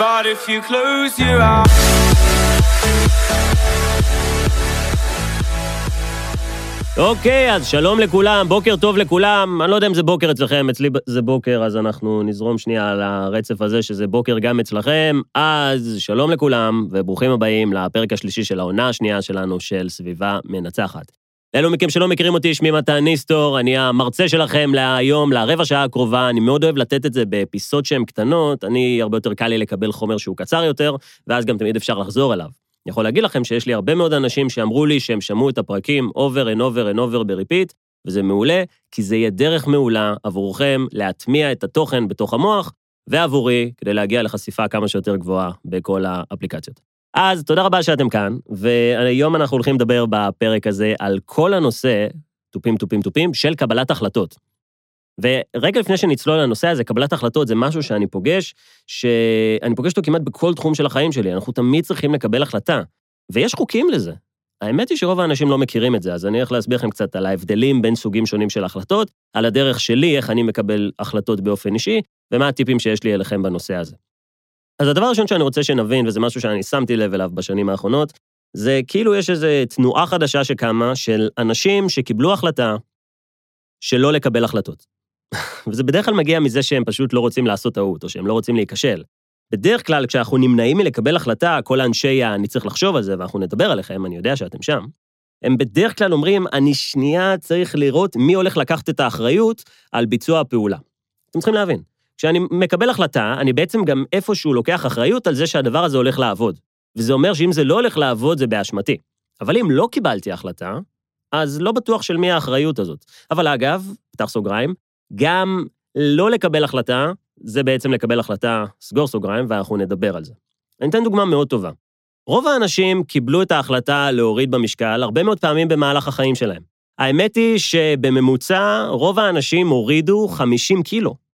But if you close your eyes. אוקיי, אז שלום לכולם, בוקר טוב לכולם. אני לא יודע אם זה בוקר אצלכם, אצלי זה בוקר, אז אנחנו נזרום שנייה על הרצף הזה, שזה בוקר גם אצלכם. אז שלום לכולם, וברוכים הבאים לפרק השלישי של העונה השנייה שלנו של סביבה מנצחת. לאלו מכם שלא מכירים אותי, שמי מתן ניסטור, אני המרצה שלכם להיום, לרבע שעה הקרובה, אני מאוד אוהב לתת את זה באפיסות שהן קטנות, אני, הרבה יותר קל לי לקבל חומר שהוא קצר יותר, ואז גם תמיד אפשר לחזור אליו. אני יכול להגיד לכם שיש לי הרבה מאוד אנשים שאמרו לי שהם שמעו את הפרקים over and over and over בריפיט, וזה מעולה, כי זה יהיה דרך מעולה עבורכם להטמיע את התוכן בתוך המוח, ועבורי, כדי להגיע לחשיפה כמה שיותר גבוהה בכל האפליקציות. אז תודה רבה שאתם כאן, והיום אנחנו הולכים לדבר בפרק הזה על כל הנושא, תופים, תופים, תופים, של קבלת החלטות. ורגע לפני שנצלול לנושא הזה, קבלת החלטות זה משהו שאני פוגש, שאני פוגש אותו כמעט בכל תחום של החיים שלי, אנחנו תמיד צריכים לקבל החלטה. ויש חוקים לזה. האמת היא שרוב האנשים לא מכירים את זה, אז אני הולך להסביר לכם קצת על ההבדלים בין סוגים שונים של החלטות, על הדרך שלי, איך אני מקבל החלטות באופן אישי, ומה הטיפים שיש לי אליכם בנושא הזה. אז הדבר הראשון שאני רוצה שנבין, וזה משהו שאני שמתי לב אליו בשנים האחרונות, זה כאילו יש איזו תנועה חדשה שקמה של אנשים שקיבלו החלטה שלא לקבל החלטות. וזה בדרך כלל מגיע מזה שהם פשוט לא רוצים לעשות טעות, או שהם לא רוצים להיכשל. בדרך כלל, כשאנחנו נמנעים מלקבל החלטה, כל האנשי ה... אני צריך לחשוב על זה, ואנחנו נדבר עליכם, אני יודע שאתם שם, הם בדרך כלל אומרים, אני שנייה צריך לראות מי הולך לקחת את האחריות על ביצוע הפעולה. אתם צריכים להבין, כשאני מקבל החלטה, אני בעצם גם איפשהו לוקח אחריות על זה שהדבר הזה הולך לעבוד. וזה אומר שאם זה לא הולך לעבוד, זה באשמתי. אבל אם לא קיבלתי החלטה, אז לא בטוח של מי האחריות הזאת. אבל אגב, פתח סוגריים, גם לא לקבל החלטה, זה בעצם לקבל החלטה, סגור סוגריים, ואנחנו נדבר על זה. אני אתן דוגמה מאוד טובה. רוב האנשים קיבלו את ההחלטה להוריד במשקל הרבה מאוד פעמים במהלך החיים שלהם. האמת היא שבממוצע רוב האנשים הורידו 50 קילו.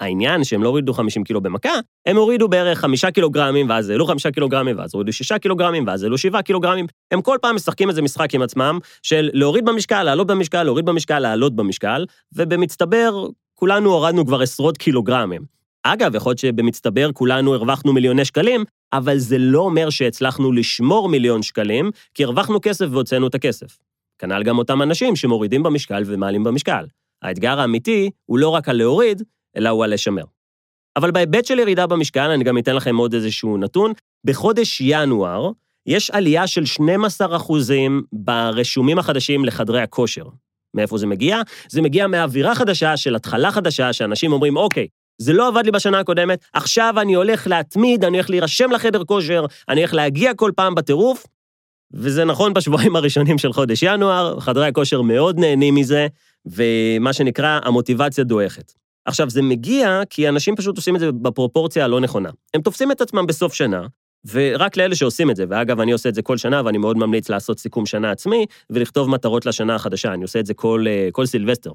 העניין שהם לא הורידו 50 קילו במכה, הם הורידו בערך 5 קילוגרמים, ואז העלו 5 קילוגרמים, ואז הורידו 6 קילוגרמים, ואז העלו 7 קילוגרמים. הם כל פעם משחקים איזה משחק עם עצמם, של להוריד במשקל, לעלות במשקל, להוריד במשקל, לעלות במשקל, ובמצטבר, כולנו הורדנו כבר עשרות קילוגרמים. אגב, יכול להיות שבמצטבר כולנו הרווחנו מיליוני שקלים, אבל זה לא אומר שהצלחנו לשמור מיליון שקלים, כי הרווחנו כסף והוצאנו את הכסף. כנ"ל גם אותם אנשים שמורידים במשקל ומעלים במשקל. האתגר האמיתי הוא לא רק הלהוריד, אלא הוא הלשמר. אבל בהיבט של ירידה במשקל, אני גם אתן לכם עוד איזשהו נתון. בחודש ינואר יש עלייה של 12 אחוזים ברשומים החדשים לחדרי הכושר. מאיפה זה מגיע? זה מגיע מאווירה חדשה של התחלה חדשה, שאנשים אומרים, אוקיי, זה לא עבד לי בשנה הקודמת, עכשיו אני הולך להתמיד, אני הולך להירשם לחדר כושר, אני הולך להגיע כל פעם בטירוף, וזה נכון בשבועיים הראשונים של חודש ינואר, חדרי הכושר מאוד נהנים מזה, ומה שנקרא, המוטיבציה דועכת. עכשיו, זה מגיע כי אנשים פשוט עושים את זה בפרופורציה הלא נכונה. הם תופסים את עצמם בסוף שנה, ורק לאלה שעושים את זה, ואגב, אני עושה את זה כל שנה, ואני מאוד ממליץ לעשות סיכום שנה עצמי, ולכתוב מטרות לשנה החדשה, אני עושה את זה כל, אה, כל סילבסטר.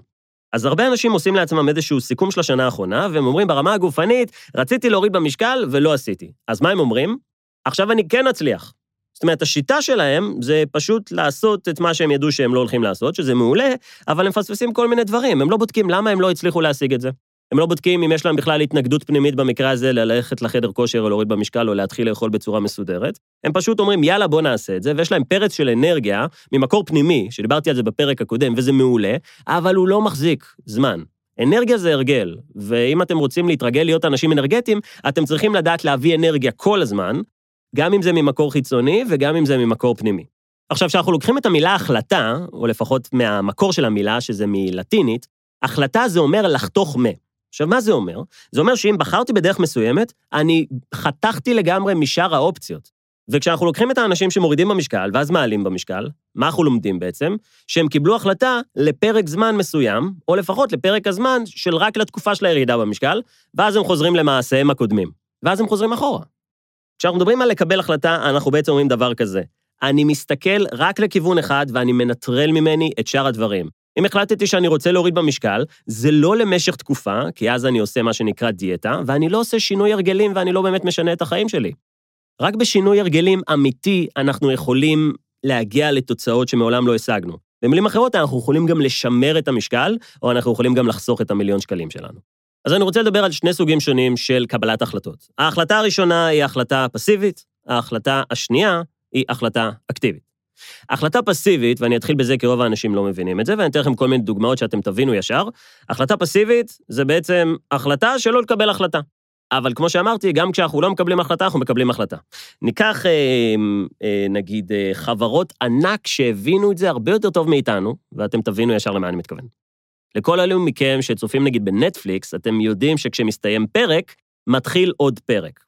אז הרבה אנשים עושים לעצמם איזשהו סיכום של השנה האחרונה, והם אומרים ברמה הגופנית, רציתי להוריד במשקל ולא עשיתי. אז מה הם אומרים? עכשיו אני כן אצליח. זאת אומרת, השיטה שלהם זה פשוט לעשות את מה שהם ידעו שהם לא הולכים לעשות, שזה מעולה, אבל הם מפספסים כל מיני דברים, הם לא בודקים למה הם לא הצליחו להשיג את זה. הם לא בודקים אם יש להם בכלל התנגדות פנימית במקרה הזה ללכת לחדר כושר או להוריד במשקל או להתחיל לאכול בצורה מסודרת. הם פשוט אומרים, יאללה, בוא נעשה את זה, ויש להם פרץ של אנרגיה ממקור פנימי, שדיברתי על זה בפרק הקודם, וזה מעולה, אבל הוא לא מחזיק זמן. אנרגיה זה הרגל, ואם אתם רוצים להתרגל להיות אנשים אנרגטיים, אתם צריכים לדעת להביא אנרגיה כל הזמן, גם אם זה ממקור חיצוני וגם אם זה ממקור פנימי. עכשיו, כשאנחנו לוקחים את המילה החלטה, או לפחות מהמקור של המילה, שזה מלטינית, החלטה זה אומר לחתוך מה. עכשיו, מה זה אומר? זה אומר שאם בחרתי בדרך מסוימת, אני חתכתי לגמרי משאר האופציות. וכשאנחנו לוקחים את האנשים שמורידים במשקל, ואז מעלים במשקל, מה אנחנו לומדים בעצם? שהם קיבלו החלטה לפרק זמן מסוים, או לפחות לפרק הזמן של רק לתקופה של הירידה במשקל, ואז הם חוזרים למעשיהם הקודמים. ואז הם חוזרים אחורה. כשאנחנו מדברים על לקבל החלטה, אנחנו בעצם אומרים דבר כזה, אני מסתכל רק לכיוון אחד ואני מנטרל ממני את שאר הדברים. אם החלטתי שאני רוצה להוריד במשקל, זה לא למשך תקופה, כי אז אני עושה מה שנקרא דיאטה, ואני לא עושה שינוי הרגלים ואני לא באמת משנה את החיים שלי. רק בשינוי הרגלים אמיתי אנחנו יכולים להגיע לתוצאות שמעולם לא השגנו. במילים אחרות, אנחנו יכולים גם לשמר את המשקל, או אנחנו יכולים גם לחסוך את המיליון שקלים שלנו. אז אני רוצה לדבר על שני סוגים שונים של קבלת החלטות. ההחלטה הראשונה היא החלטה פסיבית, ההחלטה השנייה היא החלטה אקטיבית. החלטה פסיבית, ואני אתחיל בזה כי רוב האנשים לא מבינים את זה, ואני אתן לכם כל מיני דוגמאות שאתם תבינו ישר. החלטה פסיבית זה בעצם החלטה שלא לקבל החלטה. אבל כמו שאמרתי, גם כשאנחנו לא מקבלים החלטה, אנחנו מקבלים החלטה. ניקח, אה, אה, נגיד, אה, חברות ענק שהבינו את זה הרבה יותר טוב מאיתנו, ואתם תבינו ישר למה אני מתכוון. לכל אלו מכם שצופים נגיד בנטפליקס, אתם יודעים שכשמסתיים פרק, מתחיל עוד פרק.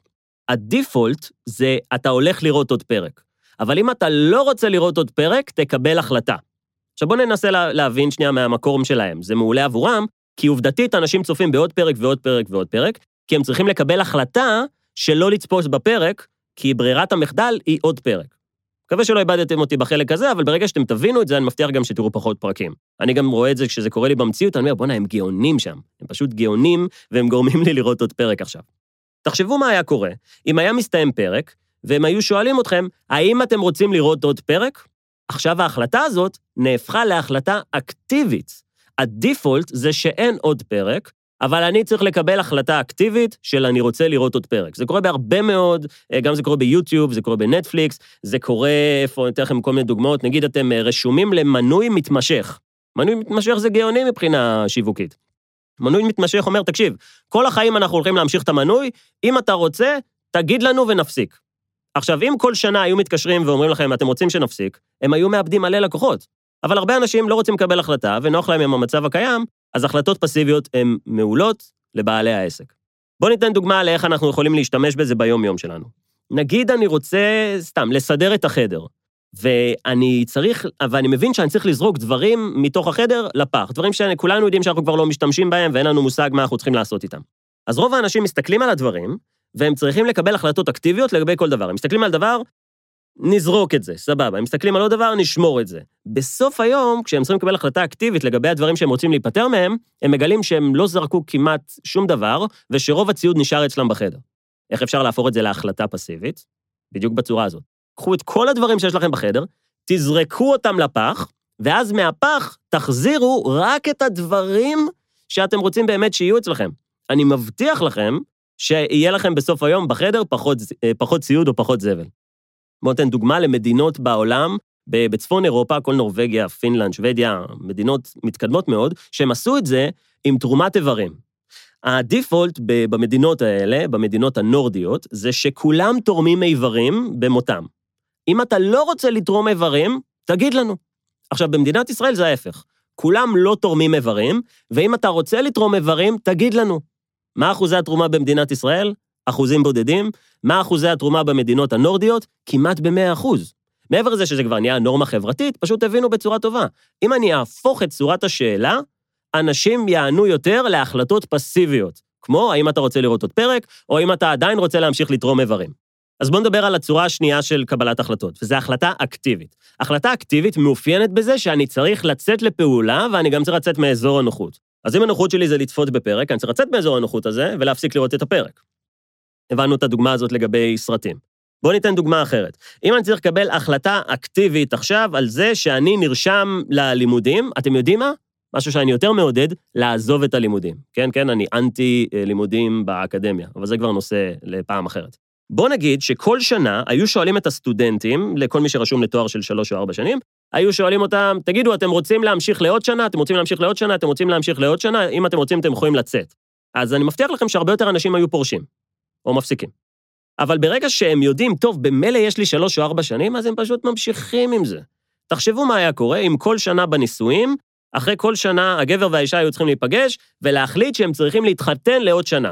הדיפולט זה אתה הולך לראות עוד פרק. אבל אם אתה לא רוצה לראות עוד פרק, תקבל החלטה. עכשיו בואו ננסה לה, להבין שנייה מהמקום שלהם. זה מעולה עבורם, כי עובדתית אנשים צופים בעוד פרק ועוד פרק ועוד פרק, כי הם צריכים לקבל החלטה שלא לצפות בפרק, כי ברירת המחדל היא עוד פרק. מקווה שלא איבדתם אותי בחלק הזה, אבל ברגע שאתם תבינו את זה, אני מבטיח גם שתראו פחות פרקים. אני גם רואה את זה כשזה קורה לי במציאות, אני אומר, בואנה, הם גאונים שם. הם פשוט גאונים, והם גורמים לי לראות עוד פרק עכשיו. תחשבו מה היה קורה אם היה מסתיים פרק, והם היו שואלים אתכם, האם אתם רוצים לראות עוד פרק? עכשיו ההחלטה הזאת נהפכה להחלטה אקטיבית. הדיפולט זה שאין עוד פרק, אבל אני צריך לקבל החלטה אקטיבית של אני רוצה לראות עוד פרק. זה קורה בהרבה מאוד, אה, גם זה קורה ביוטיוב, זה קורה בנטפליקס, זה קורה, איפה, אני אתן לכם כל מיני דוגמאות, נגיד אתם אה, רשומים למנוי מתמשך. מנוי מתמשך זה גאוני מבחינה שיווקית. מנוי מתמשך אומר, תקשיב, כל החיים אנחנו הולכים להמשיך את המנוי, אם אתה רוצה, תגיד לנו ונפסיק. עכשיו, אם כל שנה היו מתקשרים ואומרים לכם, אתם רוצים שנפסיק, הם היו מאבדים מלא לקוחות. אבל הרבה אנשים לא רוצים לקבל החלטה, ונוח להם עם המצב הקיים, אז החלטות פסיביות הן מעולות לבעלי העסק. בואו ניתן דוגמה לאיך אנחנו יכולים להשתמש בזה ביום-יום שלנו. נגיד אני רוצה, סתם, לסדר את החדר, ואני צריך, ואני מבין שאני צריך לזרוק דברים מתוך החדר לפח, דברים שכולנו יודעים שאנחנו כבר לא משתמשים בהם ואין לנו מושג מה אנחנו צריכים לעשות איתם. אז רוב האנשים מסתכלים על הדברים, והם צריכים לקבל החלטות אקטיביות לגבי כל דבר. הם מסתכלים על דבר, נזרוק את זה, סבבה. הם מסתכלים על עוד דבר, נשמור את זה. בסוף היום, כשהם צריכים לקבל החלטה אקטיבית לגבי הדברים שהם רוצים להיפטר מהם, הם מגלים שהם לא זרקו כמעט שום דבר, ושרוב הציוד נשאר אצלם בחדר. איך אפשר להפוך את זה להחלטה פסיבית? בדיוק בצורה הזאת. קחו את כל הדברים שיש לכם בחדר, תזרקו אותם לפח, ואז מהפח תחזירו רק את הדברים שאתם רוצים באמת שיהיו אצלכם. אני מבטיח לכם שיהיה לכם בסוף היום בחדר פחות, אה, פחות ציוד או פחות זבל. בואו ניתן דוגמה למדינות בעולם, בצפון אירופה, כל נורבגיה, פינלנד, שוודיה, מדינות מתקדמות מאוד, שהם עשו את זה עם תרומת איברים. הדיפולט במדינות האלה, במדינות הנורדיות, זה שכולם תורמים איברים במותם. אם אתה לא רוצה לתרום איברים, תגיד לנו. עכשיו, במדינת ישראל זה ההפך. כולם לא תורמים איברים, ואם אתה רוצה לתרום איברים, תגיד לנו. מה אחוזי התרומה במדינת ישראל? אחוזים בודדים. מה אחוזי התרומה במדינות הנורדיות? כמעט ב-100 אחוז. מעבר לזה שזה כבר נהיה נורמה חברתית, פשוט הבינו בצורה טובה. אם אני אהפוך את צורת השאלה, אנשים יענו יותר להחלטות פסיביות, כמו האם אתה רוצה לראות עוד פרק, או האם אתה עדיין רוצה להמשיך לתרום איברים. אז בואו נדבר על הצורה השנייה של קבלת החלטות, וזו החלטה אקטיבית. החלטה אקטיבית מאופיינת בזה שאני צריך לצאת לפעולה, ואני גם צריך לצאת מאזור הנוחות. אז אם הנוחות שלי זה לצפות בפרק, אני צריך לצאת מאזור הנוחות הזה ולהפסיק לראות את הפרק. הבנו את הדוגמה הזאת לגבי סרטים. בואו ניתן דוגמה אחרת. אם אני צריך לקבל החלטה אקטיבית עכשיו על זה שאני נרשם ללימודים, אתם יודעים מה? משהו שאני יותר מעודד, לעזוב את הלימודים. כן, כן, אני אנטי לימודים באקדמיה, אבל זה כבר נושא לפעם אחרת. בואו נגיד שכל שנה היו שואלים את הסטודנטים, לכל מי שרשום לתואר של שלוש או ארבע שנים, היו שואלים אותם, תגידו, אתם רוצים להמשיך לעוד שנה? אתם רוצים להמשיך לעוד שנה? אתם רוצים להמשיך לעוד שנה? אם אתם רוצים, אתם יכולים לצאת. אז אני מבטיח לכם שהרבה יותר אנשים היו פורשים, או מפסיקים. אבל ברגע שהם יודעים, טוב, במילא יש לי שלוש או ארבע שנים, אז הם פשוט ממשיכים עם זה. תחשבו מה היה קורה אם כל שנה בנישואים, אחרי כל שנה הגבר והאישה היו צריכים להיפגש ולהחליט שהם צריכים להתחתן לעוד שנה.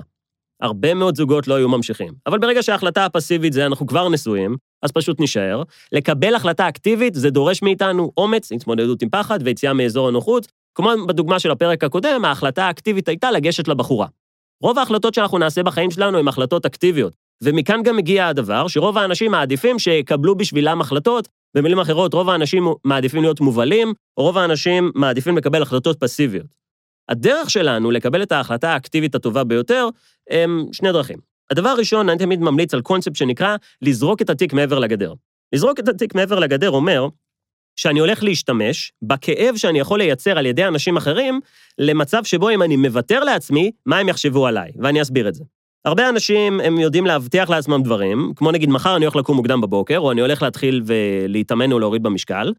הרבה מאוד זוגות לא היו ממשיכים. אבל ברגע שההחלטה הפסיבית זה אנחנו כבר נשואים, אז פשוט נישאר. לקבל החלטה אקטיבית זה דורש מאיתנו אומץ, התמודדות עם פחד ויציאה מאזור הנוחות. כמו בדוגמה של הפרק הקודם, ההחלטה האקטיבית הייתה לגשת לבחורה. רוב ההחלטות שאנחנו נעשה בחיים שלנו הן החלטות אקטיביות, ומכאן גם מגיע הדבר שרוב האנשים מעדיפים שיקבלו בשבילם החלטות, במילים אחרות, רוב האנשים מעדיפים להיות מובלים, או רוב האנשים מעדיפים לקבל החלטות פסיביות. הדרך שלנו לקבל את ההחלטה האקטיבית הטובה ביותר הם שני דרכים. הדבר הראשון, אני תמיד ממליץ על קונספט שנקרא לזרוק את התיק מעבר לגדר. לזרוק את התיק מעבר לגדר אומר שאני הולך להשתמש בכאב שאני יכול לייצר על ידי אנשים אחרים, למצב שבו אם אני מוותר לעצמי, מה הם יחשבו עליי, ואני אסביר את זה. הרבה אנשים, הם יודעים להבטיח לעצמם דברים, כמו נגיד מחר אני הולך לקום מוקדם בבוקר, או אני הולך להתחיל ולהתאמן או להוריד במשקל,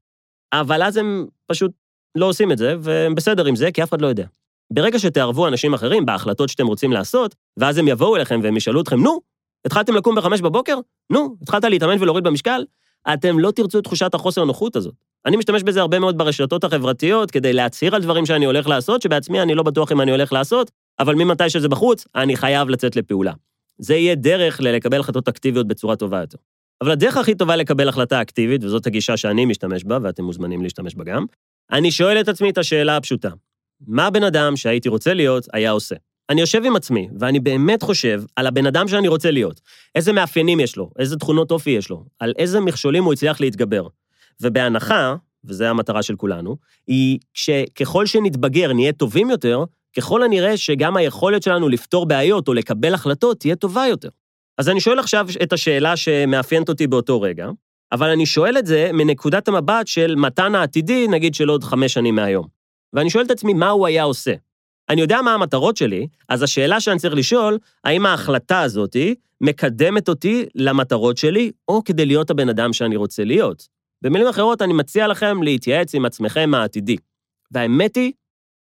אבל אז הם פשוט לא עושים את זה, והם בסדר עם זה, כי אף אחד לא יודע. ברגע שתערבו אנשים אחרים בהחלטות שאתם רוצים לעשות, ואז הם יבואו אליכם והם ישאלו אתכם, נו, התחלתם לקום בחמש בבוקר? נו, התחלת להתאמן ולהוריד במשקל? אתם לא תרצו את תחושת החוסר נוחות הזאת. אני משתמש בזה הרבה מאוד ברשתות החברתיות כדי להצהיר על דברים שאני הולך לעשות, שבעצמי אני לא בטוח אם אני הולך לעשות, אבל ממתי שזה בחוץ, אני חייב לצאת לפעולה. זה יהיה דרך לקבל החלטות אקטיביות בצורה טובה יותר. אבל הדרך הכי טובה לקבל החלטה אקטיבית, וזאת הגישה שאני משתמש בה, ואתם מוזמנים להשתמש בה גם, אני שואל את עצמי את השאלה הפשוטה, מה הבן אדם שהייתי רוצה להיות היה עושה? אני יושב עם עצמי, ואני באמת חושב על הבן אדם שאני רוצה להיות. איזה מאפיינים יש לו, איזה תכונות אופי יש לו, על איזה מכשולים הוא הצליח להתגבר. ובהנחה, וזו המטרה של כולנו, היא שככל שנתבגר נהיה טובים יותר, ככל הנראה שגם היכולת שלנו לפתור בעיות או לקבל החלטות תהיה טובה יותר. אז אני שואל עכשיו את השאלה שמאפיינת אותי באותו רגע, אבל אני שואל את זה מנקודת המבט של מתן העתידי, נגיד של עוד חמש שנים מהיום. ואני שואל את עצמי, מה הוא היה עושה? אני יודע מה המטרות שלי, אז השאלה שאני צריך לשאול, האם ההחלטה הזאת מקדמת אותי למטרות שלי, או כדי להיות הבן אדם שאני רוצה להיות. במילים אחרות, אני מציע לכם להתייעץ עם עצמכם העתידי. והאמת היא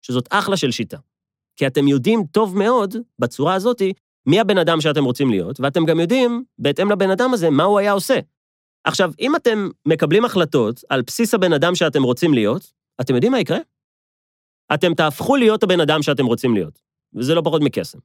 שזאת אחלה של שיטה. כי אתם יודעים טוב מאוד, בצורה הזאת, מי הבן אדם שאתם רוצים להיות, ואתם גם יודעים, בהתאם לבן אדם הזה, מה הוא היה עושה. עכשיו, אם אתם מקבלים החלטות על בסיס הבן אדם שאתם רוצים להיות, אתם יודעים מה יקרה? אתם תהפכו להיות הבן אדם שאתם רוצים להיות, וזה לא פחות מקסם.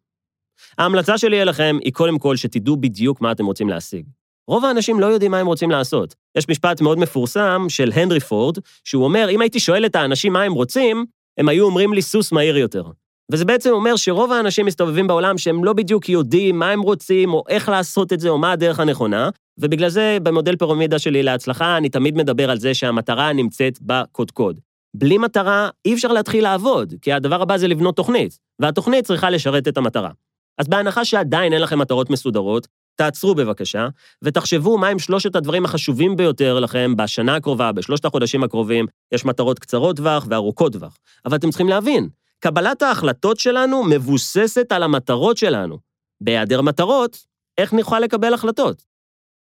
ההמלצה שלי אליכם היא קודם כל שתדעו בדיוק מה אתם רוצים להשיג. רוב האנשים לא יודעים מה הם רוצים לעשות. יש משפט מאוד מפורסם של הנרי פורד, שהוא אומר, אם הייתי שואל את האנשים מה הם רוצים, הם היו אומרים לי סוס מהיר יותר. וזה בעצם אומר שרוב האנשים מסתובבים בעולם שהם לא בדיוק יודעים מה הם רוצים, או איך לעשות את זה, או מה הדרך הנכונה, ובגלל זה במודל פירמידה שלי להצלחה, אני תמיד מדבר על זה שהמטרה נמצאת בקודקוד. בלי מטרה אי אפשר להתחיל לעבוד, כי הדבר הבא זה לבנות תוכנית, והתוכנית צריכה לשרת את המטרה. אז בהנחה שעדיין אין לכם מטרות מסודרות, תעצרו בבקשה, ותחשבו מהם שלושת הדברים החשובים ביותר לכם בשנה הקרובה, בשלושת החודשים הקרובים. יש מטרות קצרות טווח וארוכות טווח. אבל אתם צריכים להבין, קבלת ההחלטות שלנו מבוססת על המטרות שלנו. בהיעדר מטרות, איך נוכל לקבל החלטות?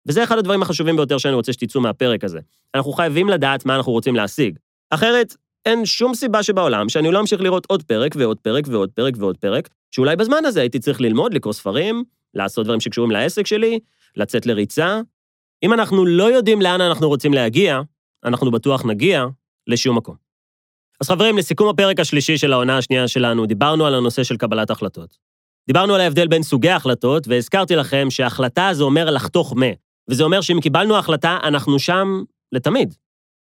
וזה אחד הדברים החשובים ביותר שאני רוצה שתצאו מהפרק הזה. אנחנו חייבים לדעת מה אנחנו רוצים להשיג. אחרת, אין שום סיבה שבעולם שאני לא אמשיך לראות עוד פרק ועוד פרק ועוד פרק ועוד פרק, שאולי בזמן הזה הייתי צריך ללמוד, לקרוא ספרים, לעשות דברים שקשורים לעסק שלי, לצאת לריצה. אם אנחנו לא יודעים לאן אנחנו רוצים להגיע, אנחנו בטוח נגיע לשום מקום. אז חברים, לסיכום הפרק השלישי של העונה השנייה שלנו, דיברנו על הנושא של קבלת החלטות. דיברנו על ההבדל בין סוגי החלטות, והזכרתי לכם שהחלטה זה אומר לחתוך מה, וזה אומר שאם קיבלנו החלטה, אנחנו שם לתמיד.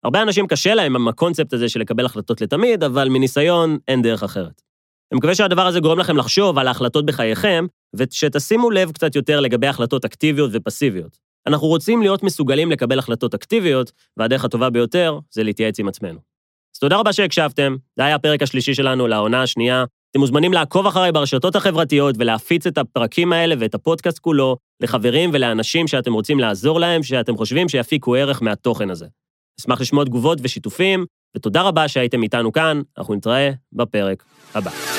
הרבה אנשים קשה להם עם הקונספט הזה של לקבל החלטות לתמיד, אבל מניסיון אין דרך אחרת. אני מקווה שהדבר הזה גורם לכם לחשוב על ההחלטות בחייכם, ושתשימו לב קצת יותר לגבי החלטות אקטיביות ופסיביות. אנחנו רוצים להיות מסוגלים לקבל החלטות אקטיביות, והדרך הטובה ביותר זה להתייעץ עם עצמנו. אז תודה רבה שהקשבתם, זה היה הפרק השלישי שלנו לעונה השנייה. אתם מוזמנים לעקוב אחריי ברשתות החברתיות ולהפיץ את הפרקים האלה ואת הפודקאסט כולו לחברים ולאנשים שאתם רוצים לעזור להם, שאתם חושבים שיפיקו ערך מהתוכן הזה. אשמח לשמוע תגובות ושיתופים, ותודה רבה שהייתם איתנו כאן, אנחנו נתראה בפרק הבא.